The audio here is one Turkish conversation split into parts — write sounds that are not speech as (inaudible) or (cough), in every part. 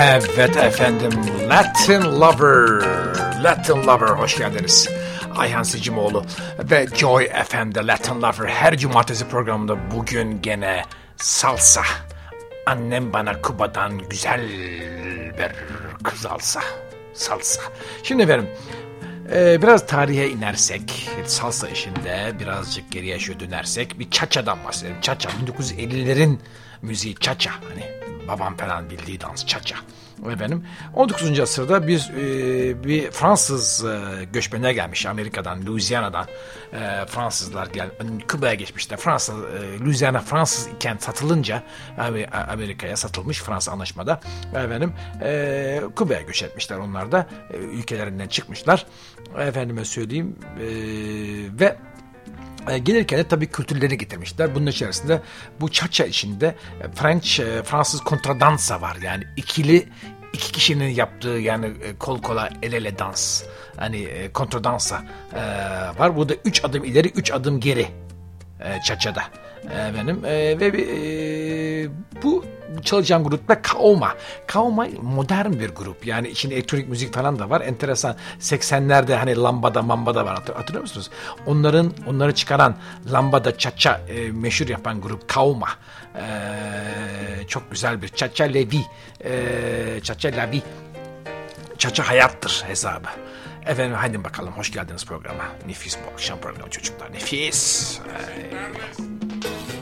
Evet efendim Latin Lover, Latin Lover hoş geldiniz. Ayhan Sicimoğlu ve Joy FM'de Latin Lover her cumartesi programında bugün gene salsa. Annem bana Kuba'dan güzel bir kız alsa. Salsa. Şimdi efendim ee, biraz tarihe inersek, salsa işinde birazcık geriye şöyle dönersek bir çaçadan bahsedelim. Çaça 1950'lerin müziği çaça hani babam falan bildiği dans çaça. Efendim 19. asırda bir e, bir Fransız e, göçmenler gelmiş Amerika'dan, Louisiana'dan e, Fransızlar gel Küba'ya geçmişler. Fransız e, Louisiana Fransız iken satılınca Amerika'ya satılmış Fransa anlaşmada efendim e, Küba'ya göç etmişler onlar da e, ülkelerinden çıkmışlar. Efendime söyleyeyim ve gelirken de tabii kültürlerini getirmişler. Bunun içerisinde bu çaça içinde e, French, e, Fransız kontradansa var. Yani ikili iki kişinin yaptığı yani kol kola el ele dans. Hani kontradansa var. Burada üç adım ileri, üç adım geri çaçada. Efendim ve e, bu çalacağım grup da Kaoma. Kaoma modern bir grup. Yani içinde elektronik müzik falan da var. Enteresan. 80'lerde hani lambada mambada var. Hatırlıyor musunuz? Onların onları çıkaran lambada çaça e, meşhur yapan grup Kaoma. E, çok güzel bir çaça levi. E, çaça levi. Çaça hayattır hesabı. Efendim hadi bakalım hoş geldiniz programa. Nefis bu akşam programı çocuklar. Nefis.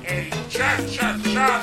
Hey, cha cha cha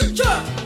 Preacher!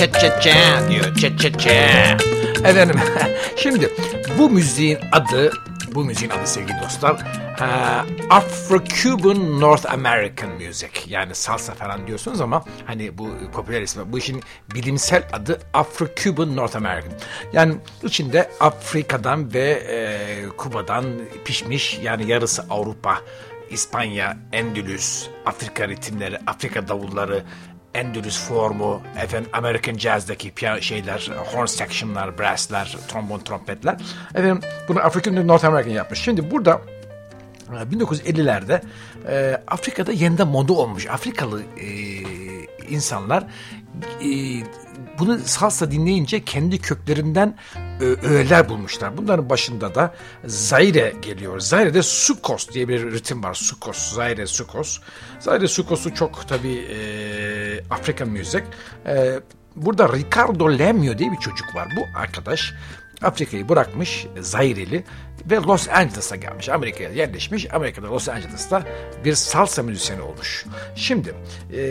Çe çe çe diyor çe çe çe. Efendim (laughs) şimdi bu müziğin adı bu müziğin adı sevgili dostlar e, Afro-Cuban North American Music yani salsa falan diyorsunuz ama hani bu popüler ismi bu işin bilimsel adı Afro-Cuban North American yani içinde Afrika'dan ve e, Kuba'dan pişmiş yani yarısı Avrupa İspanya, Endülüs, Afrika ritimleri, Afrika davulları, Endülüs formu, efendim American Jazz'daki piyano şeyler, horn section'lar, brass'ler, trombon, trompetler. Efendim bunu African North American yapmış. Şimdi burada 1950'lerde e, Afrika'da yeniden moda olmuş. Afrikalı e, insanlar e, bunu salsa dinleyince kendi köklerinden e, öğeler bulmuşlar. Bunların başında da Zaire geliyor. Zaire'de sukos diye bir ritim var. Sukos, Zaire sukos. Zaire sukosu çok tabii e, African music. E, burada Ricardo Lemio diye bir çocuk var. Bu arkadaş Afrika'yı bırakmış Zaireli ve Los Angeles'a gelmiş. Amerika'ya yerleşmiş. Amerika'da Los Angeles'ta bir salsa müzisyeni olmuş. Şimdi e,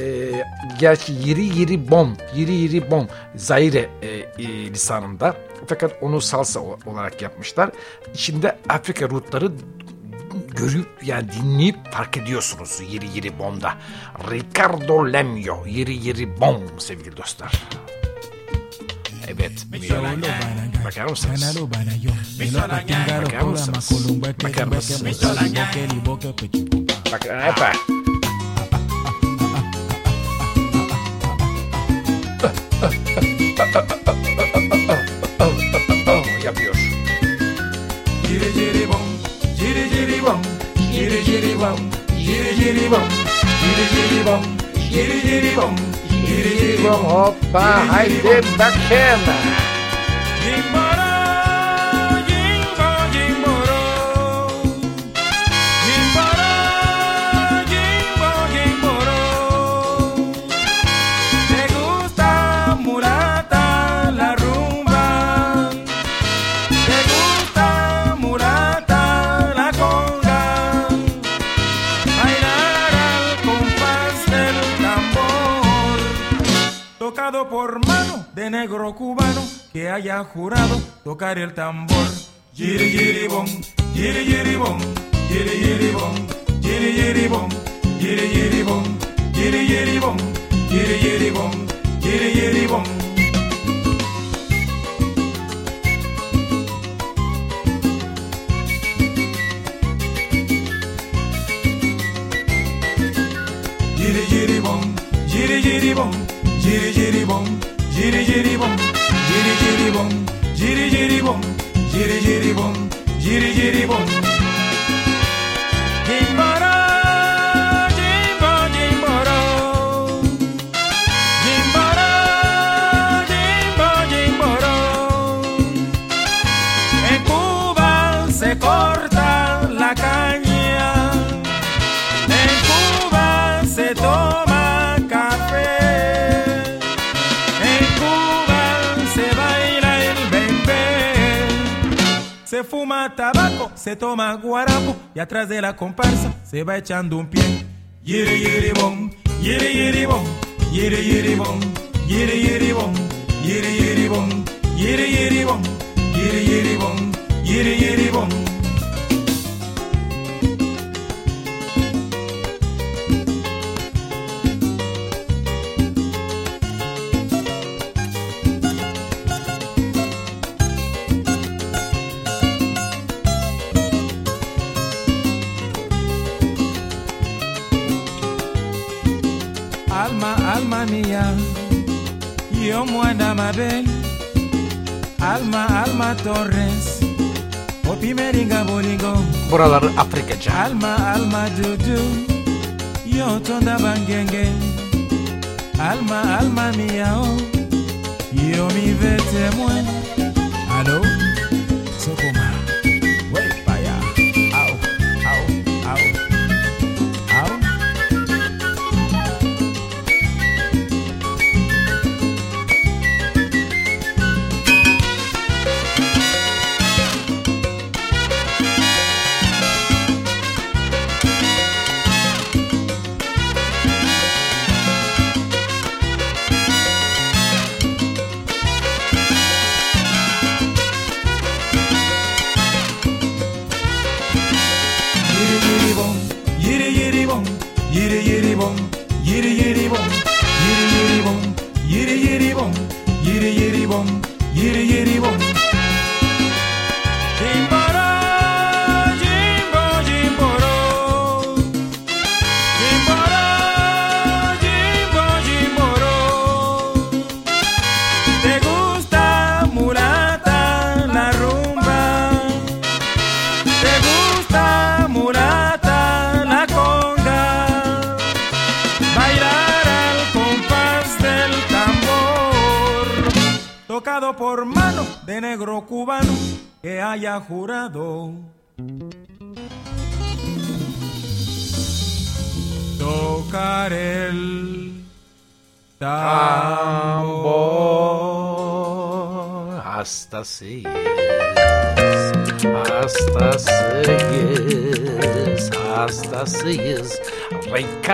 gerçi Yiri Yiri Bom, Yiri Yiri Bom Zaire e, e, lisanında fakat onu salsa olarak yapmışlar. İçinde Afrika rutları görüp yani dinleyip fark ediyorsunuz Yiri Yiri Bom'da. Ricardo Lemio, Yiri Yiri Bom sevgili dostlar. Evet. Bakar mısınız? Bakar mısınız? Bakar. Jiri jiri bom, jiri jiri bom, jiri jiri bom, jiri jiri bom, jiri jiri bom, jiri jiri bom. Ivan Ropa, Raide Bacana. Bakayım. negro cubano que haya jurado tocar el tambor. Giri giri bom, giri giri bom, giri giri bom, giri giri bom, giri giri bom, giri giri bom, giri giri bom, giri giri bom. Giri giri bom, giri giri bom, giri giri bom. Jiri jiri bom, jiri jiri bom, jiri jiri bom, jiri jiri bom, jiri jiri bom. Jiri, jiri, bom. Tabaco, se toma guarapo y atrás de la comparsa se va echando un pie. Yiri yiri bom, yiri yiri bom, yiri yiri bom, yiri yiri bom, yiri yiri bom, yiri yiri bom, yiri yiri bom, yiri yiri bom. Alma Alma Torres, Opi Meringa Bolingo. Buralar Afrika can. Alma Alma Dudu, Yo Tonda Bangenge, Alma Alma Miao, oh. Yo oh, Mi Vete Muen.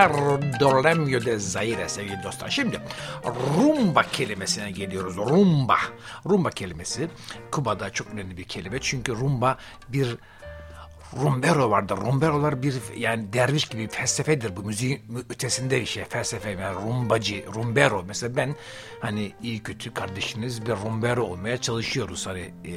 Ricardo Lemio de Zaire sevgili dostlar. Şimdi rumba kelimesine geliyoruz. Rumba. Rumba kelimesi Küba'da çok önemli bir kelime. Çünkü rumba bir Rumbero vardır. Rumberolar bir yani derviş gibi bir felsefedir. Bu müziğin ötesinde bir şey. Felsefe yani rumbacı, rumbero. Mesela ben hani iyi kötü kardeşiniz bir rumbero olmaya çalışıyoruz. Hani e,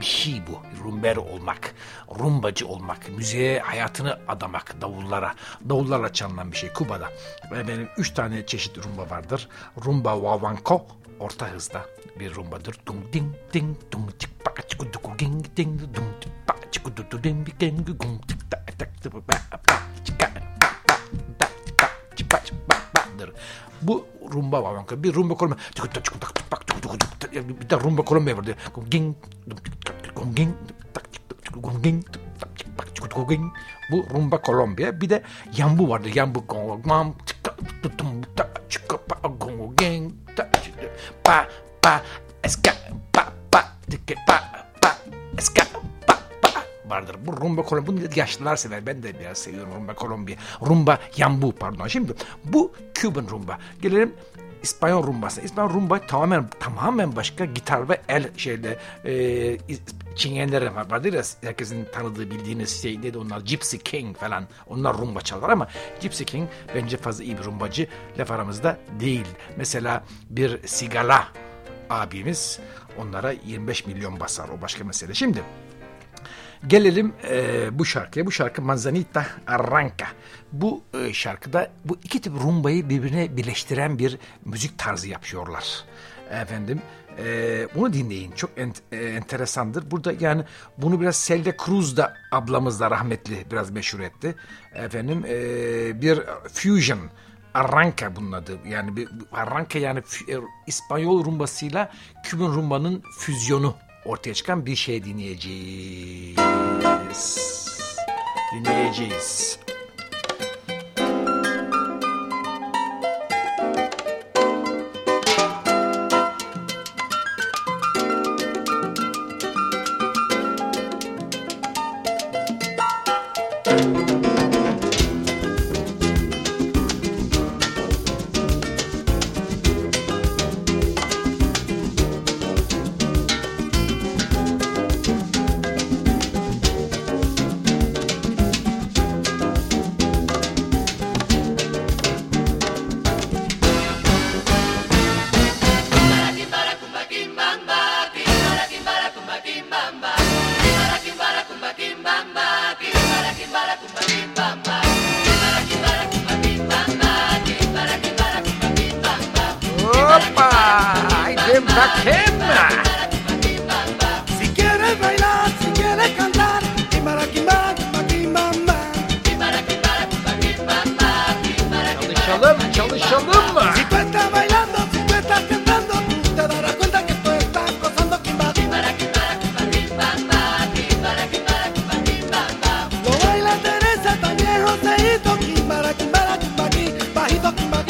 bir şey bu. Rumbero olmak. Rumbacı olmak. Müziğe hayatını adamak davullara. Davullarla çalınan bir şey Kuba'da. Ve benim üç tane çeşit rumba vardır. Rumba wawanko orta hızda bir rumbadır. Dung ding ding dung çık bak çık duku ging ding dung çık bak çık du du ding ging gung çık tak tak tıp ba ba çık ba ba da da çık ba badır. Bu rumba var. Kanka. Bir rumba Kolombiya. Bir de rumba Kolombiya vardı. Bu rumba Kolombiya. Bir de yambu vardı. Yambu pa pa eska pa pa pa vardır. Bu rumba kolombiya. Bunu yaşlılar sever. Ben de biraz seviyorum rumba kolombiya. Rumba yambu pardon. Şimdi bu Cuban rumba. Gelelim İspanyol rumbası. İspanyol rumba tamamen tamamen başka gitar ve el şeyde e, çingenleri var. Vardır ya herkesin tanıdığı bildiğiniz şey neydi onlar Gypsy King falan. Onlar rumba çalar ama Gypsy King bence fazla iyi bir rumbacı. Laf aramızda değil. Mesela bir Sigala abimiz onlara 25 milyon basar. O başka mesele. Şimdi Gelelim e, bu şarkıya. Bu şarkı Manzanita Arranca. Bu e, şarkıda bu iki tip rumbayı birbirine birleştiren bir müzik tarzı yapıyorlar. Efendim e, bunu dinleyin. Çok ent, e, enteresandır. Burada yani bunu biraz Selda Cruz da ablamız da rahmetli biraz meşhur etti. Efendim e, bir fusion Arranca bunun adı. Yani bir Arranca yani e, İspanyol rumbasıyla Kübün rumbanın füzyonu ortaya çıkan bir şey dinleyeceğiz. Dinleyeceğiz. talking about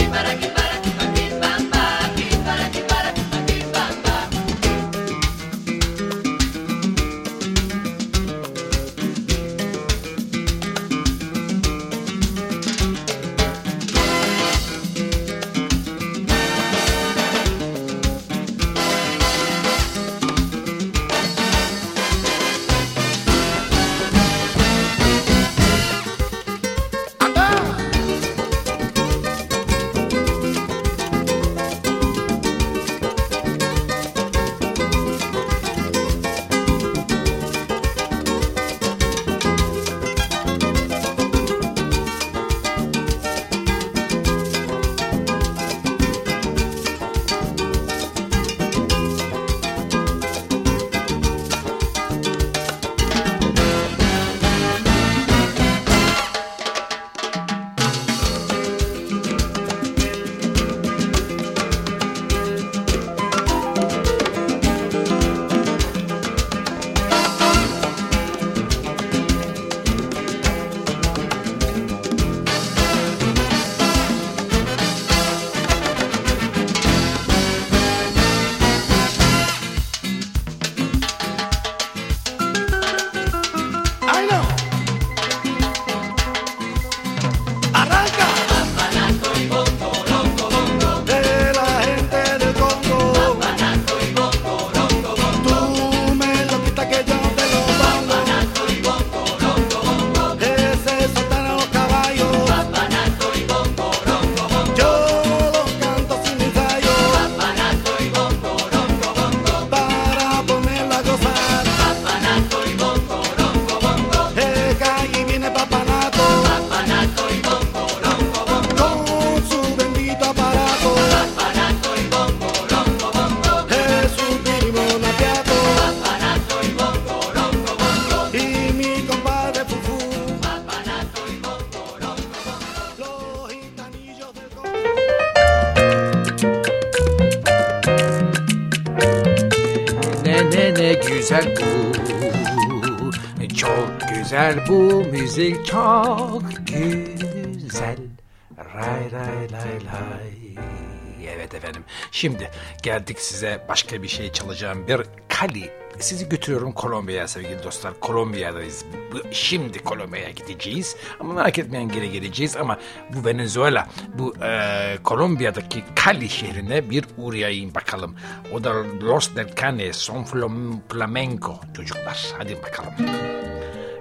efendim. Şimdi geldik size başka bir şey çalacağım. Bir Kali. Sizi götürüyorum Kolombiya'ya sevgili dostlar. Kolombiya'dayız. Şimdi Kolombiya'ya gideceğiz. Ama merak etmeyin geri geleceğiz. Ama bu Venezuela, bu e, Kolombiya'daki Cali şehrine bir uğrayayım bakalım. O da Los del Canes, son flam- flamenco çocuklar. Hadi bakalım.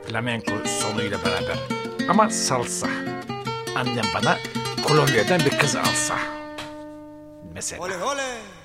Flamenco sonuyla beraber. Ama salsa. Annem bana Kolombiya'dan bir kız alsa. me cena. ¡Ole, ole!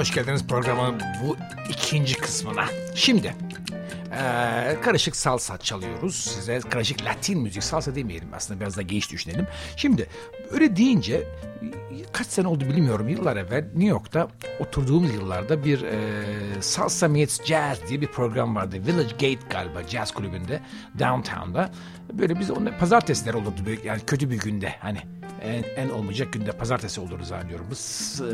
Hoş geldiniz programın bu ikinci kısmına. Şimdi eee, karışık salsa çalıyoruz size. Karışık Latin müzik salsa demeyelim aslında biraz da geç düşünelim. Şimdi öyle deyince kaç sene oldu bilmiyorum yıllar evvel New York'ta oturduğumuz yıllarda bir eee, Salsa Meets Jazz diye bir program vardı. Village Gate galiba jazz kulübünde downtown'da. Böyle biz onu pazartesiler olurdu yani kötü bir günde hani en, en olmayacak günde pazartesi olur zannediyorum. Bu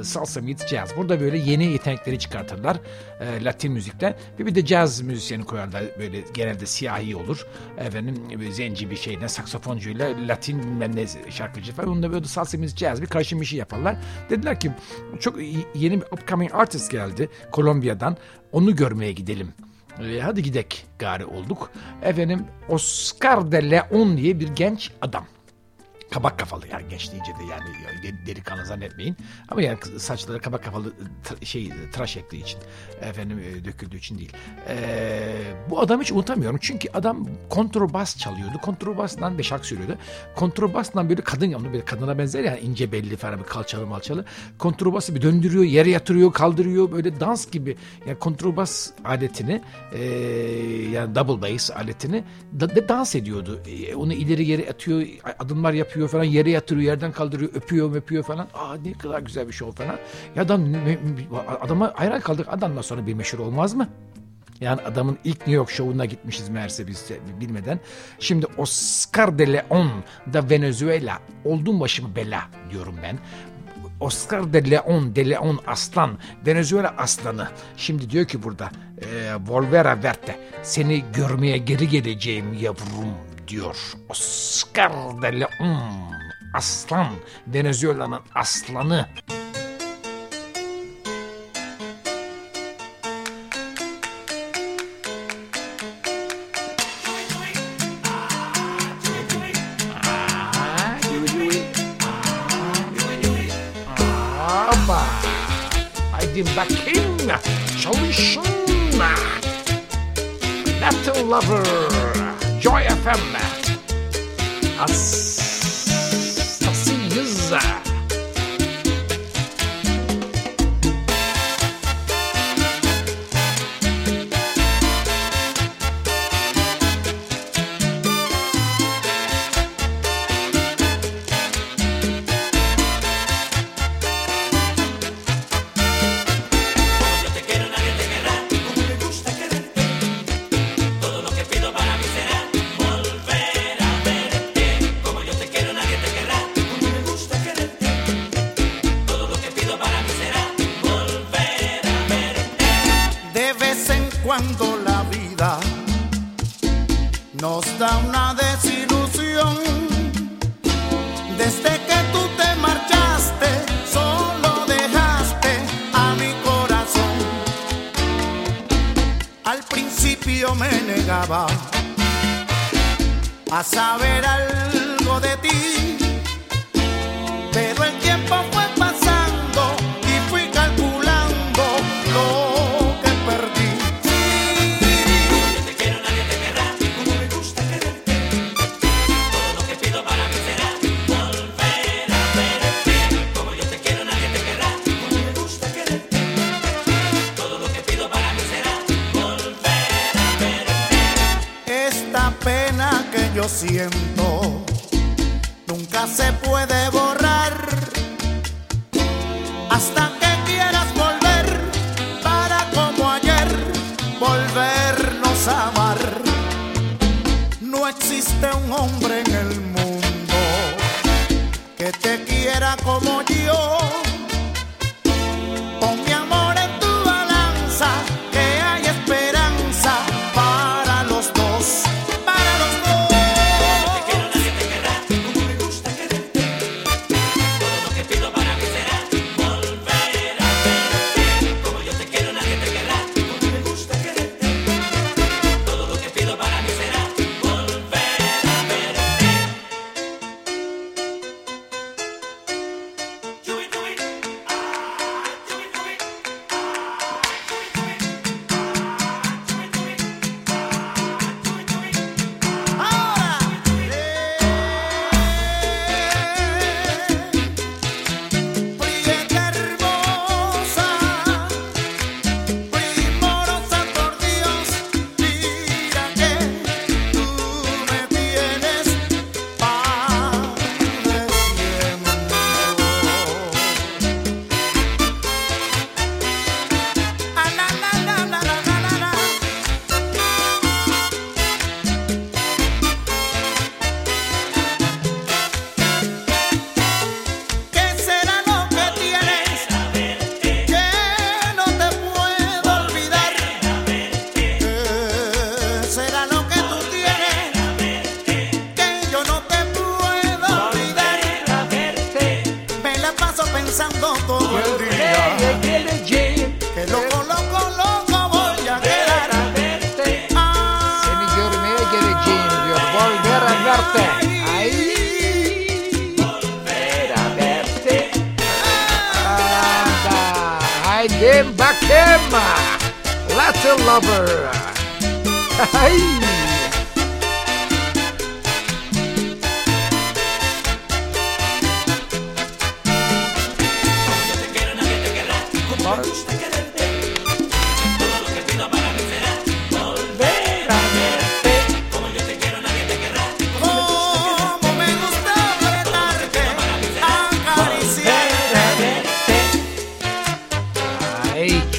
salsa meets jazz. Burada böyle yeni yetenekleri çıkartırlar e, Latin müzikten. Ve bir de jazz müzisyeni koyarlar böyle genelde siyahi olur. Efendim zenci bir şeyden saksafoncuyla Latin bilmem ne şarkıcı falan. Onda böyle salsa meets jazz bir karışım bir şey yaparlar. Dediler ki çok yeni bir upcoming artist geldi Kolombiya'dan. Onu görmeye gidelim. E, hadi gidek gari olduk. Efendim Oscar de Leon diye bir genç adam. Kabak kafalı yani genç deyince de yani de- delikanlı zannetmeyin. Ama yani saçları kabak kafalı şey tıraş ettiği için efendim e, döküldüğü için değil. Ee, bu adamı hiç unutamıyorum. Çünkü adam kontrabas çalıyordu. Kontrabasla bir şarkı söylüyordu. Kontrabasla böyle kadın onu böyle kadına benzer yani ince belli falan bir kalçalı malçalı. Kontrabası bir döndürüyor, yere yatırıyor, kaldırıyor böyle dans gibi. Yani kontrabas aletini e, yani double bass aletini da, da dans ediyordu. E, onu ileri geri atıyor, adımlar yapıyor falan, yere yatırıyor, yerden kaldırıyor, öpüyor, öpüyor falan. Aa ne kadar güzel bir şey o falan. Ya adam adama hayran kaldık. Adamdan sonra bir meşhur olmaz mı? Yani adamın ilk New York şovuna gitmişiz meğerse biz de bilmeden. Şimdi Oscar de Leon da Venezuela. Oldum başım bela diyorum ben. Oscar de Leon, de Leon aslan, Venezuela aslanı. Şimdi diyor ki burada e, Volvera Verte seni görmeye geri geleceğim yavrum diyor. Oscar de Leon aslan, Venezuela'nın aslanı. Haydi bakayım çalışın. Latin Lover Joy FM principio me negaba a saber algo de ti. Pero el tiempo fue nunca se puede borrar hasta que quieras volver para como ayer volvernos a amar. No existe un hombre en el mundo que te quiera como yo.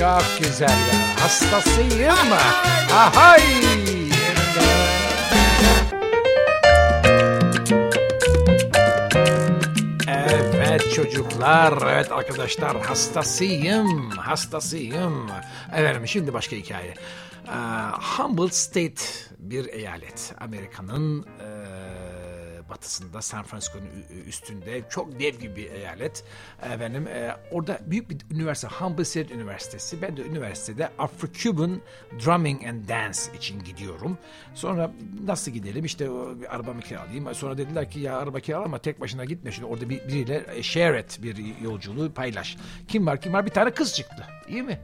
Çok güzel ya. Hastasıyım. Ahay. Evet çocuklar, evet arkadaşlar hastasıyım, hastasıyım. Efendim şimdi başka hikaye. Ee, Humboldt State bir eyalet. Amerika'nın eee, batısında San Francisco'nun üstünde çok dev gibi bir eyalet. Efendim e, orada büyük bir üniversite Humboldt Üniversitesi. Ben de üniversitede Afro-Cuban Drumming and Dance için gidiyorum. Sonra nasıl gidelim işte bir arabamı kiralayayım. Sonra dediler ki ya araba kiralama tek başına gitme. Şimdi orada bir, biriyle e, share et bir yolculuğu paylaş. Kim var kim var bir tane kız çıktı. İyi mi?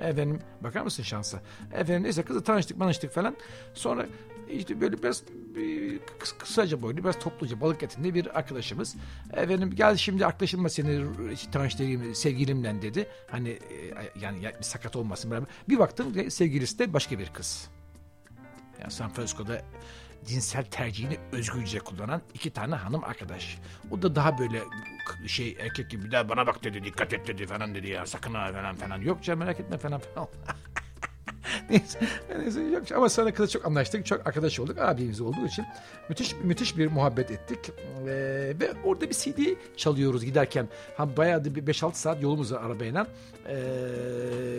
Efendim bakar mısın şansa? Efendim neyse kızla tanıştık tanıştık falan. Sonra işte böyle biraz bir kıs- kısaca boylu biraz topluca balık etinde bir arkadaşımız. Efendim gel şimdi arkadaşımla seni tanıştırayım sevgilimle dedi. Hani e, yani sakat olmasın beraber. Bir baktım sevgilisi de başka bir kız. Yani San Francisco'da cinsel tercihini özgürce kullanan iki tane hanım arkadaş. O da daha böyle şey erkek gibi bir daha bana bak dedi dikkat et dedi falan dedi ya sakın ha falan falan. Yok canım merak etme falan falan. (laughs) (laughs) Neyse, neyse yok. ama sonra kızla çok anlaştık. Çok arkadaş olduk. Abimiz olduğu için müthiş müthiş bir muhabbet ettik. Ee, ve orada bir CD çalıyoruz giderken. Ha, bayağı da bir 5-6 saat yolumuz var arabayla. Ee,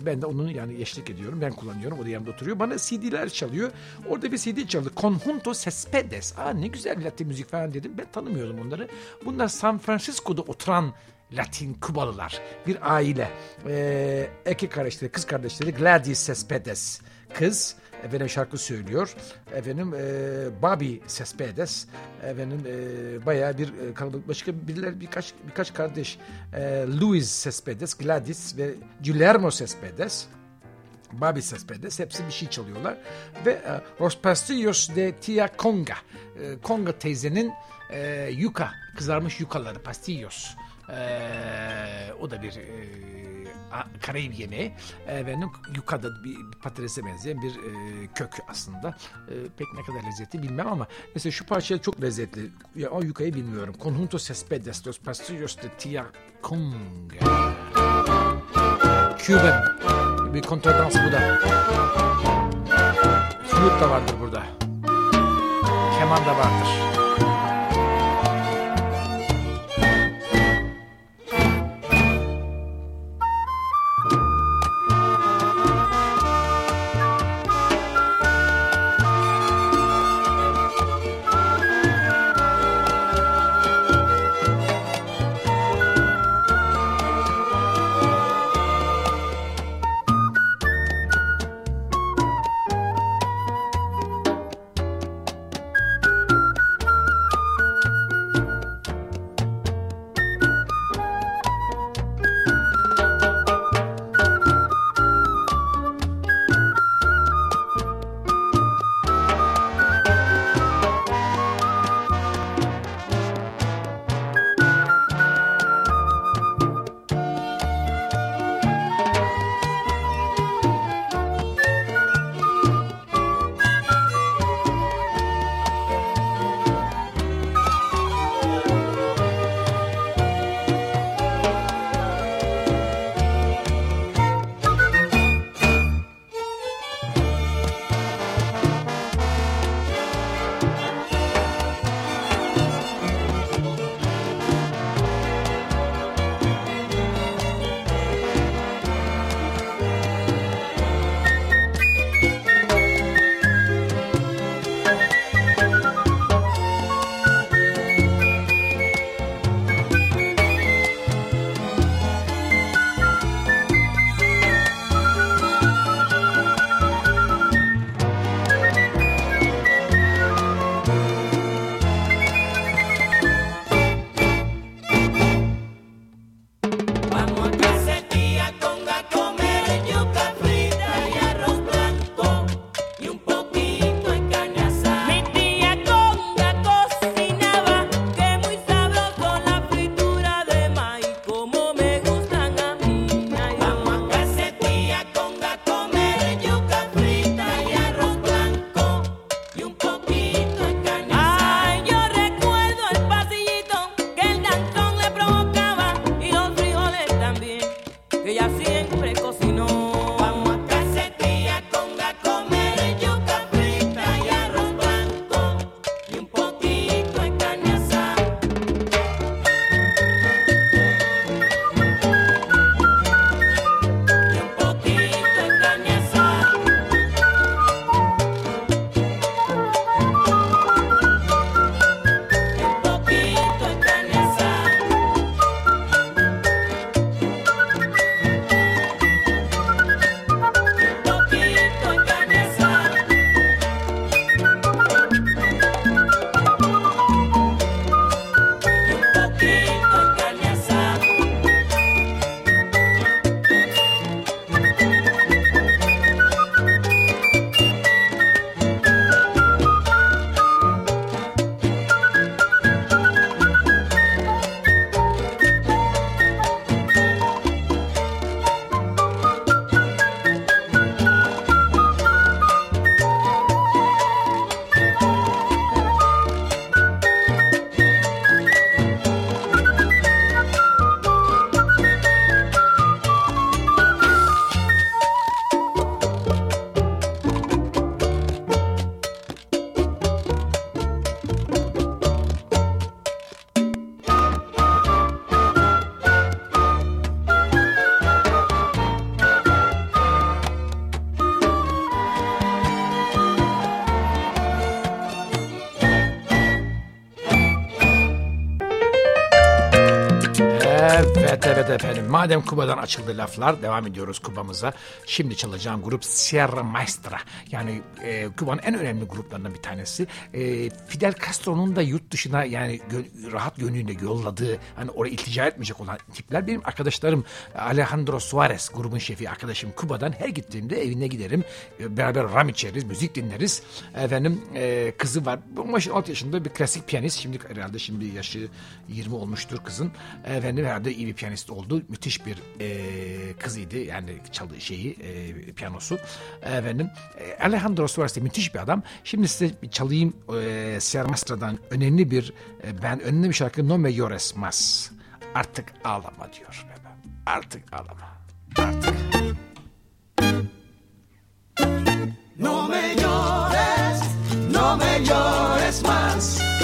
ben de onun yani eşlik ediyorum. Ben kullanıyorum. O da yanımda oturuyor. Bana CD'ler çalıyor. Orada bir CD çaldı. Conjunto Cespedes. Aa ne güzel Latin müzik falan dedim. Ben tanımıyordum onları. Bunlar San Francisco'da oturan Latin Kubalılar. Bir aile. Ee, erkek kardeşleri, kız kardeşleri Gladys Cespedes. Kız efendim şarkı söylüyor. Efendim e, Bobby Cespedes. Efendim e, bayağı bir e, kalabalık. Başka biriler birkaç birkaç kardeş. E, Luis Cespedes, Gladys ve Guillermo Cespedes. Bobby Cespedes hepsi bir şey çalıyorlar. Ve e, Los de Tia Conga. E, Conga teyzenin e, yuka, kızarmış yukaları, pastillos. E, o da bir e, Karayip yemeği. Efendim yukada bir, bir patatese benzeyen bir e, kök aslında. E, pek ne kadar lezzetli bilmem ama mesela şu parça çok lezzetli. Ya, o yukayı bilmiyorum. Conjunto Cespedes, Los Pastillos de Tia Conga. Cuban. Bir kontradans bu da. Flüt da vardır burada. Keman da vardır. Madem Kuba'dan açıldı laflar devam ediyoruz Kuba'mıza. Şimdi çalacağım grup Sierra Maestra. Yani e, Kuba'nın en önemli gruplarından bir tanesi. E, Fidel Castro'nun da yurt dışına yani gö- rahat gönlüyle yolladığı hani oraya iltica etmeyecek olan tipler. Benim arkadaşlarım Alejandro Suarez grubun şefi arkadaşım Kuba'dan her gittiğimde evine giderim. E, beraber ram içeriz, müzik dinleriz. Efendim e, kızı var. 16 yaşında bir klasik piyanist. Şimdi herhalde şimdi yaşı 20 olmuştur kızın. Efendim herhalde iyi bir piyanist oldu. Müthiş bir e, kızıydı. Yani çaldığı şeyi, e, piyanosu. Efendim e, Alejandro Suarez de müthiş bir adam. Şimdi size çalayım e, Sierra Maestra'dan önemli bir e, ben önemli bir şarkı No Me Llores Más. Artık ağlama diyor. Artık ağlama. Artık. No me llores, no me llores más.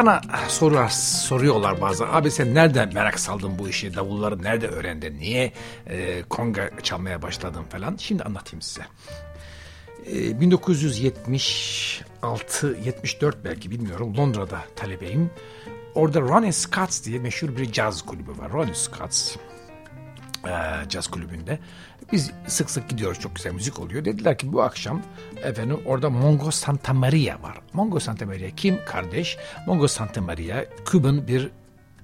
Bana sorular soruyorlar bazen. Abi sen nereden merak saldın bu işi? Davulları nerede öğrendin? Niye e, konga çalmaya başladın falan? Şimdi anlatayım size. E, 1976 74 belki bilmiyorum Londra'da talebeyim. Orada Ronnie Scott's diye meşhur bir caz kulübü var. Ronnie Scott's e, caz kulübünde. Biz sık sık gidiyoruz çok güzel müzik oluyor. Dediler ki bu akşam efendim orada Mongo Santa Maria var. Mongo Santa Maria kim? Kardeş. Mongo Santa Maria Küb'ün bir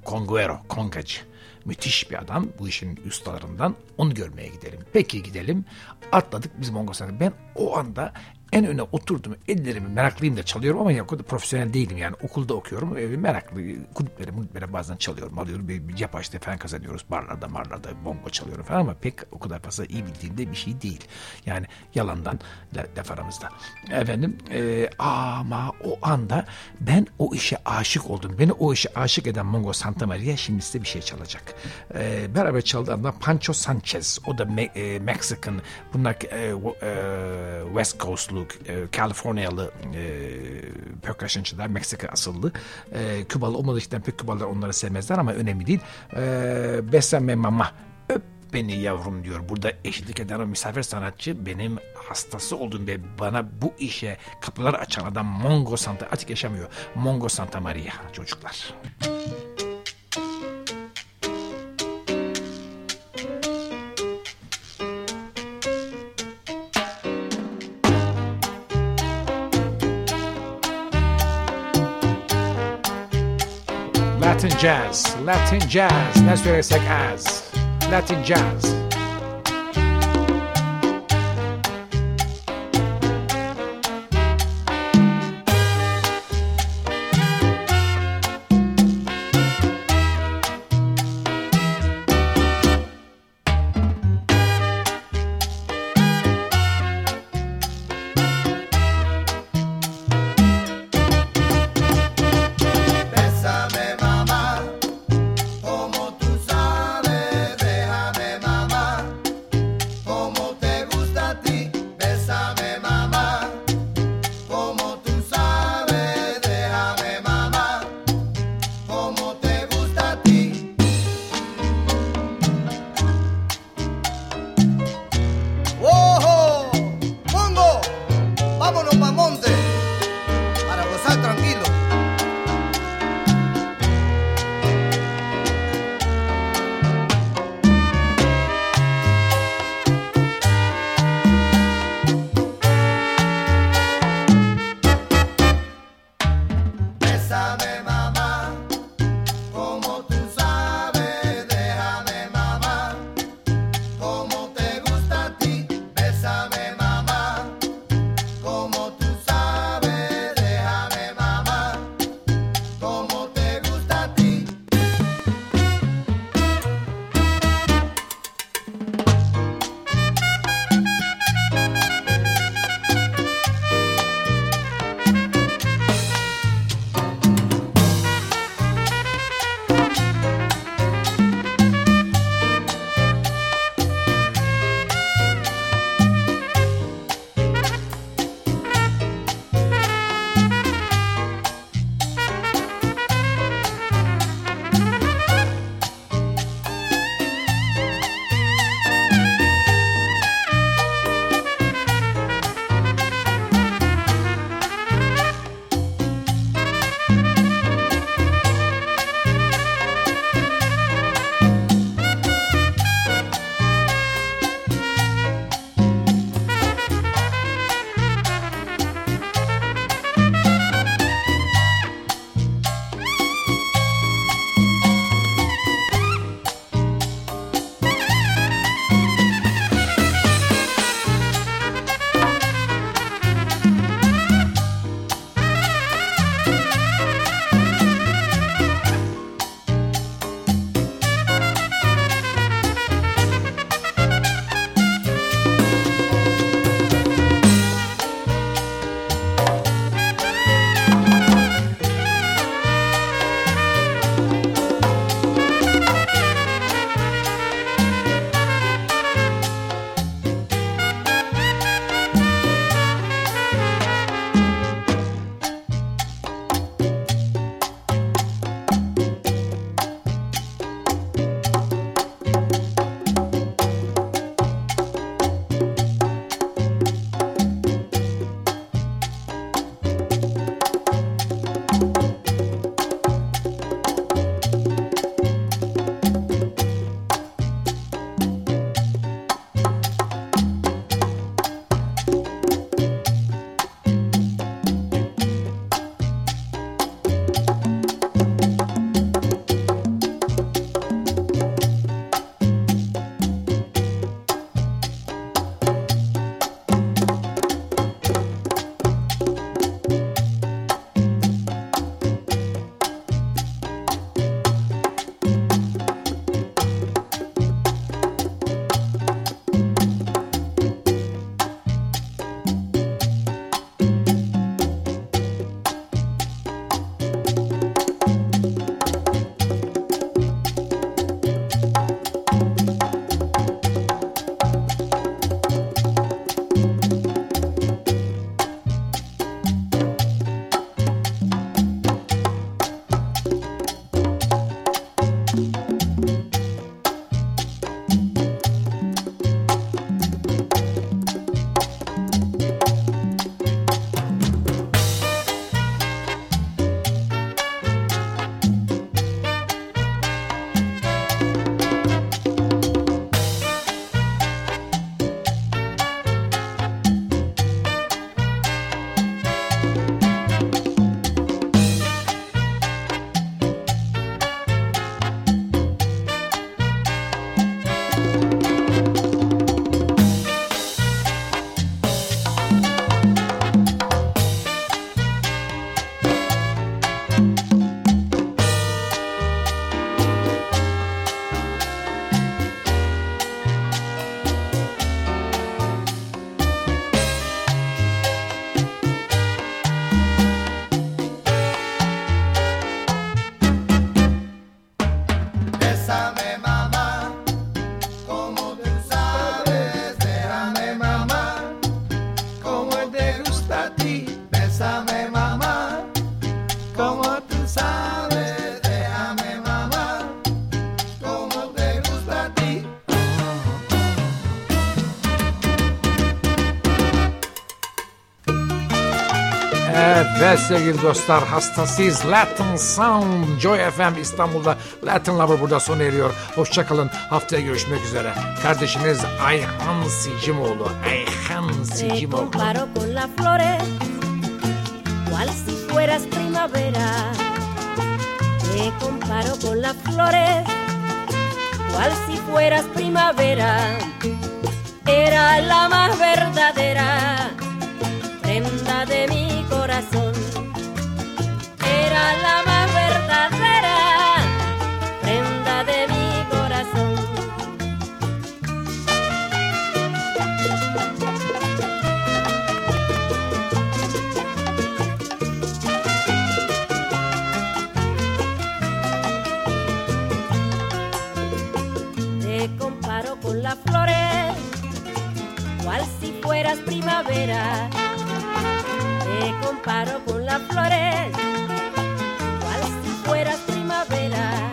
konguero, kongacı. Müthiş bir adam bu işin ustalarından. Onu görmeye gidelim. Peki gidelim. Atladık biz Mongo Santa. Ben o anda en öne oturdum. Ellerimi meraklıyım da çalıyorum ama ya, profesyonel değilim yani. Okulda okuyorum. E, meraklı kulüplere, kulüplere bazen çalıyorum. Alıyorum bir, açtı falan kazanıyoruz. Barlarda marlarda bongo çalıyorum falan ama pek o kadar fazla iyi bildiğimde bir şey değil. Yani yalandan laf aramızda. Efendim e, ama o anda ben o işe aşık oldum. Beni o işe aşık eden Mongo Santa Maria şimdi size bir şey çalacak. E, beraber çaldığımda Pancho Sanchez. O da Me e, Mexican. Bunlar e, e, West Coast'lu, e, Californiyalı e, percussionçılar. Meksika asıllı. E, Kübalı olmadığı için pek Kübalılar onları sevmezler ama önemli değil. E, Besame Mama öp beni yavrum diyor. Burada eşlik eden o misafir sanatçı benim hastası olduğum ve bana bu işe kapılar açan adam Mongo Santa artık yaşamıyor. Mongo Santa Maria çocuklar. Latin jazz, Latin jazz, ne söylesek az. Latin jazz. Sevgili dostlar hastasıyız Latin Sound Joy FM İstanbul'da Latin Lover burada sona eriyor. Hoşçakalın haftaya görüşmek üzere. Kardeşiniz Ayhan Sicimoğlu. Ayhan Sicimoğlu. cual si fueras primavera. Te comparo con las flores, cual si fueras primavera. Era la más verdadera prenda de mi corazón. Fueras primavera. Te comparo con las flores, cual si fueras primavera.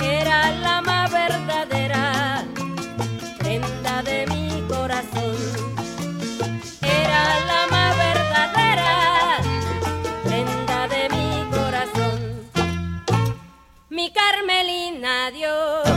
Era la más verdadera prenda de mi corazón. Era la más verdadera prenda de mi corazón. Mi Carmelina, Dios.